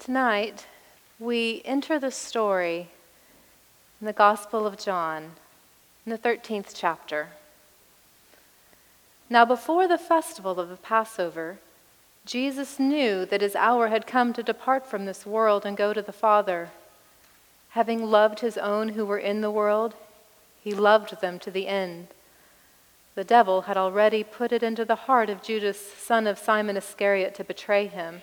Tonight, we enter the story in the Gospel of John, in the 13th chapter. Now, before the festival of the Passover, Jesus knew that his hour had come to depart from this world and go to the Father. Having loved his own who were in the world, he loved them to the end. The devil had already put it into the heart of Judas, son of Simon Iscariot, to betray him.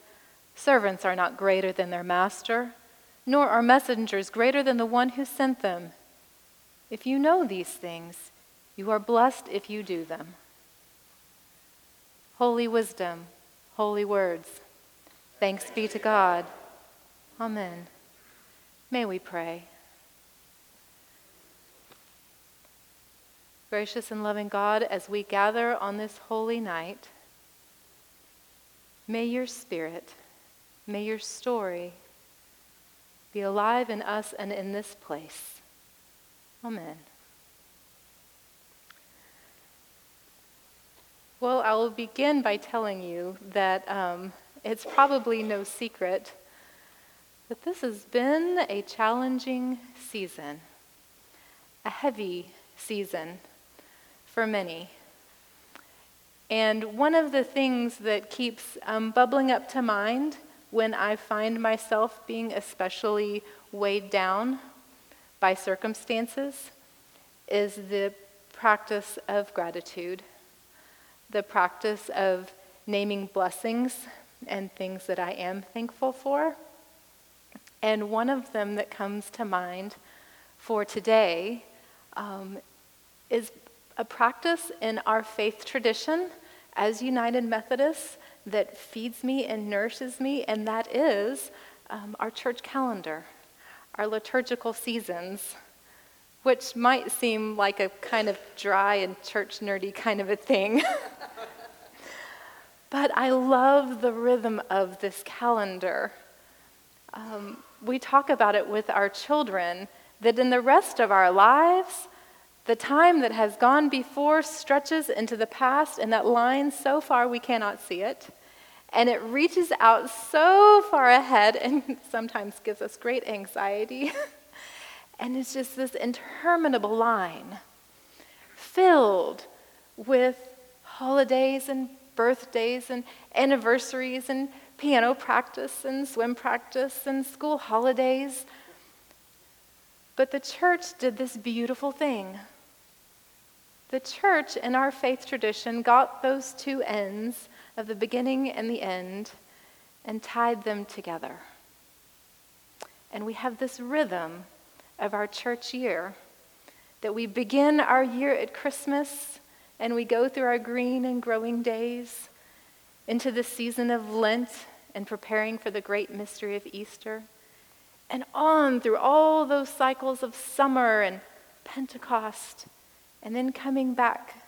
servants are not greater than their master, nor are messengers greater than the one who sent them. If you know these things, you are blessed if you do them. Holy wisdom, holy words. Thanks be to God. Amen. May we pray. Gracious and loving God, as we gather on this holy night, may your spirit, may your story be alive in us and in this place. Amen. Well, I will begin by telling you that um, it's probably no secret that this has been a challenging season, a heavy season for many. And one of the things that keeps um, bubbling up to mind when I find myself being especially weighed down by circumstances is the practice of gratitude, the practice of naming blessings and things that I am thankful for. And one of them that comes to mind for today um, is a practice in our faith tradition as United Methodists that feeds me and nourishes me, and that is um, our church calendar, our liturgical seasons, which might seem like a kind of dry and church nerdy kind of a thing. but I love the rhythm of this calendar. Um, we talk about it with our children that in the rest of our lives, the time that has gone before stretches into the past, and that line so far we cannot see it. And it reaches out so far ahead and sometimes gives us great anxiety. and it's just this interminable line filled with holidays and birthdays and anniversaries and piano practice and swim practice and school holidays. But the church did this beautiful thing. The church, in our faith tradition, got those two ends of the beginning and the end and tied them together. And we have this rhythm of our church year that we begin our year at Christmas and we go through our green and growing days into the season of Lent and preparing for the great mystery of Easter, and on through all those cycles of summer and Pentecost, and then coming back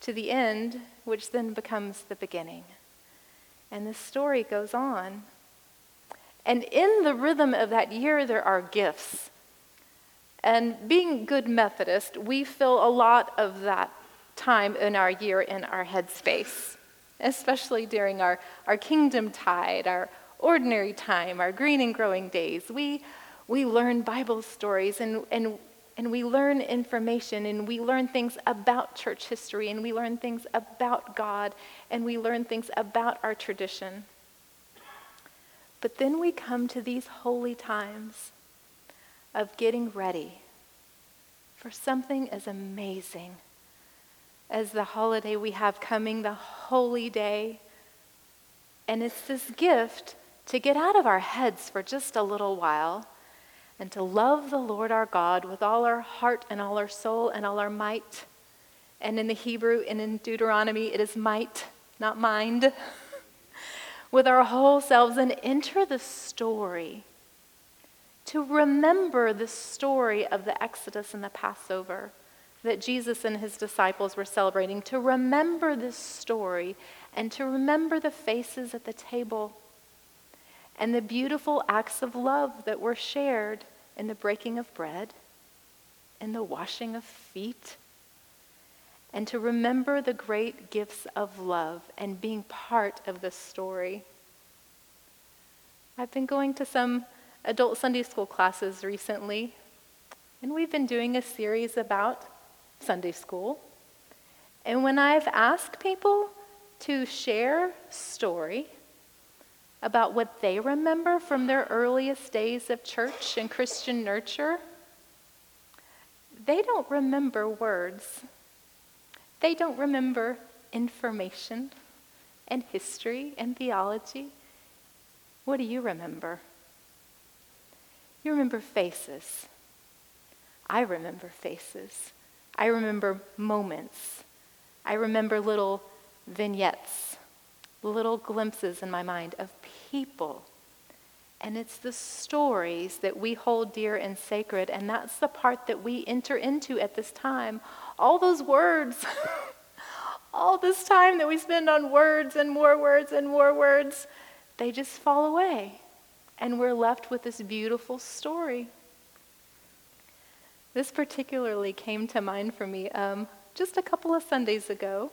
to the end, which then becomes the beginning. And the story goes on. And in the rhythm of that year, there are gifts. And being good Methodist, we fill a lot of that time in our year in our headspace especially during our, our kingdom tide, our ordinary time, our green and growing days. We, we learn Bible stories and, and, and we learn information and we learn things about church history and we learn things about God and we learn things about our tradition. But then we come to these holy times of getting ready for something as amazing as the holiday we have coming, the holy day. And it's this gift to get out of our heads for just a little while and to love the Lord our God with all our heart and all our soul and all our might. And in the Hebrew and in Deuteronomy, it is might, not mind. with our whole selves and enter the story. To remember the story of the Exodus and the Passover that Jesus and his disciples were celebrating. To remember this story and to remember the faces at the table and the beautiful acts of love that were shared in the breaking of bread and the washing of feet and to remember the great gifts of love and being part of this story. I've been going to some adult Sunday school classes recently, and we've been doing a series about Sunday school. And when I've asked people to share story about what they remember from their earliest days of church and Christian nurture, they don't remember words. They don't remember information and history and theology. What do you remember? You remember faces. I remember faces. I remember moments. I remember little vignettes, little glimpses in my mind of people. And it's the stories that we hold dear and sacred, and that's the part that we enter into at this time all those words, all this time that we spend on words and more words and more words, they just fall away. And we're left with this beautiful story. This particularly came to mind for me um, just a couple of Sundays ago.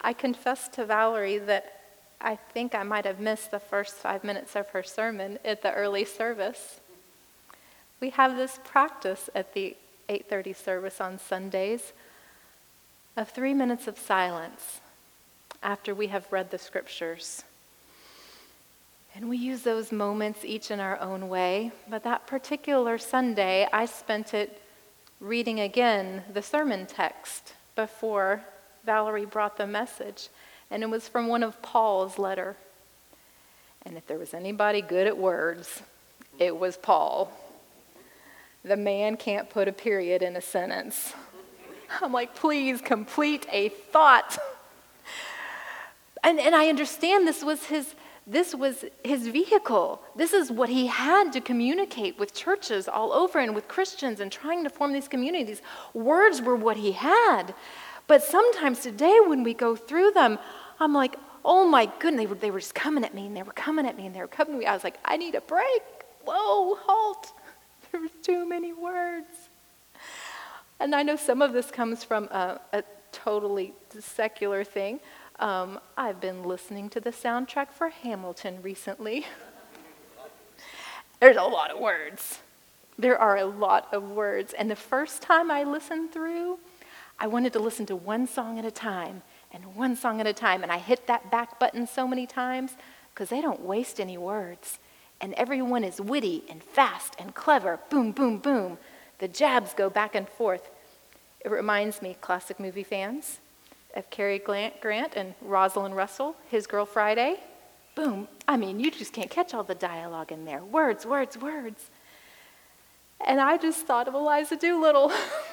I confessed to Valerie that I think I might have missed the first five minutes of her sermon at the early service. We have this practice at the 8:30 service on Sundays of three minutes of silence after we have read the scriptures. And we use those moments each in our own way. But that particular Sunday, I spent it reading again the sermon text before Valerie brought the message. And it was from one of Paul's letter. And if there was anybody good at words, it was Paul. The man can't put a period in a sentence. I'm like, please complete a thought. And, and I understand this was his this was his vehicle. This is what he had to communicate with churches all over and with Christians and trying to form these communities. Words were what he had. But sometimes today, when we go through them, I'm like, oh my goodness, they were, they were just coming at me and they were coming at me and they were coming at me. I was like, I need a break. Whoa, halt. There was too many words. And I know some of this comes from a, a totally secular thing. Um, I've been listening to the soundtrack for Hamilton recently. There's a lot of words. There are a lot of words. And the first time I listened through, I wanted to listen to one song at a time and one song at a time. And I hit that back button so many times because they don't waste any words. And everyone is witty and fast and clever. Boom, boom, boom. The jabs go back and forth. It reminds me, classic movie fans, of Cary Grant and Rosalind Russell, His Girl Friday. Boom. I mean, you just can't catch all the dialogue in there. Words, words, words. And I just thought of Eliza Doolittle,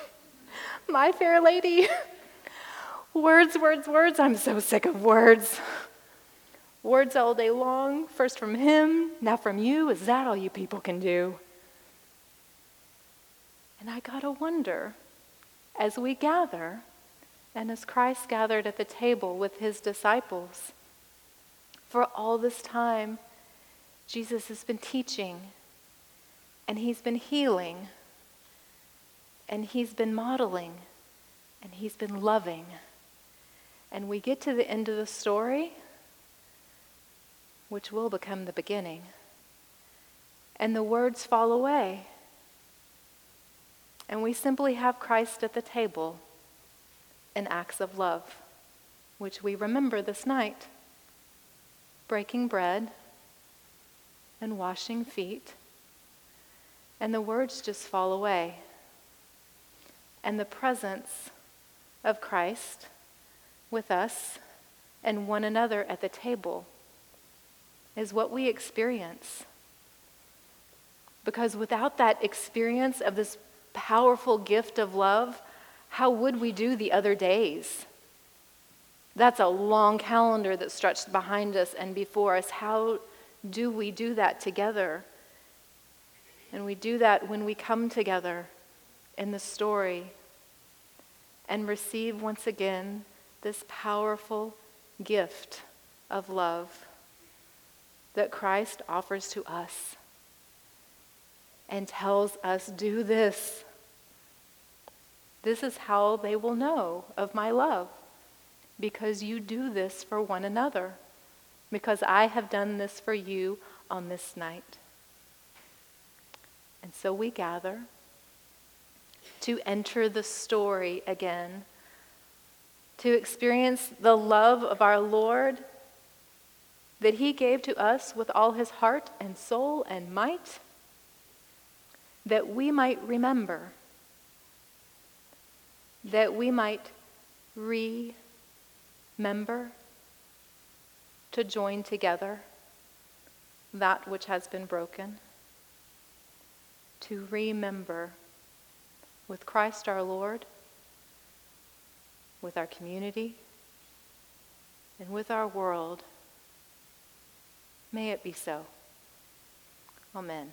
my fair lady. words, words, words. I'm so sick of words. Words all day long, first from him, now from you. Is that all you people can do? And I got to wonder as we gather and as Christ gathered at the table with his disciples. For all this time, Jesus has been teaching and he's been healing and he's been modeling and he's been loving. And we get to the end of the story, which will become the beginning, and the words fall away. And we simply have Christ at the table in acts of love, which we remember this night breaking bread and washing feet, and the words just fall away. And the presence of Christ with us and one another at the table is what we experience. Because without that experience of this powerful gift of love, how would we do the other days? That's a long calendar that stretched behind us and before us. How do we do that together? And we do that when we come together in the story and receive once again this powerful gift of love that Christ offers to us and tells us, Do this. This is how they will know of my love, because you do this for one another, because I have done this for you on this night. And so we gather to enter the story again, to experience the love of our Lord that He gave to us with all His heart and soul and might, that we might remember, that we might remember to join together that which has been broken, to remember with Christ our Lord, with our community, and with our world. May it be so. Amen.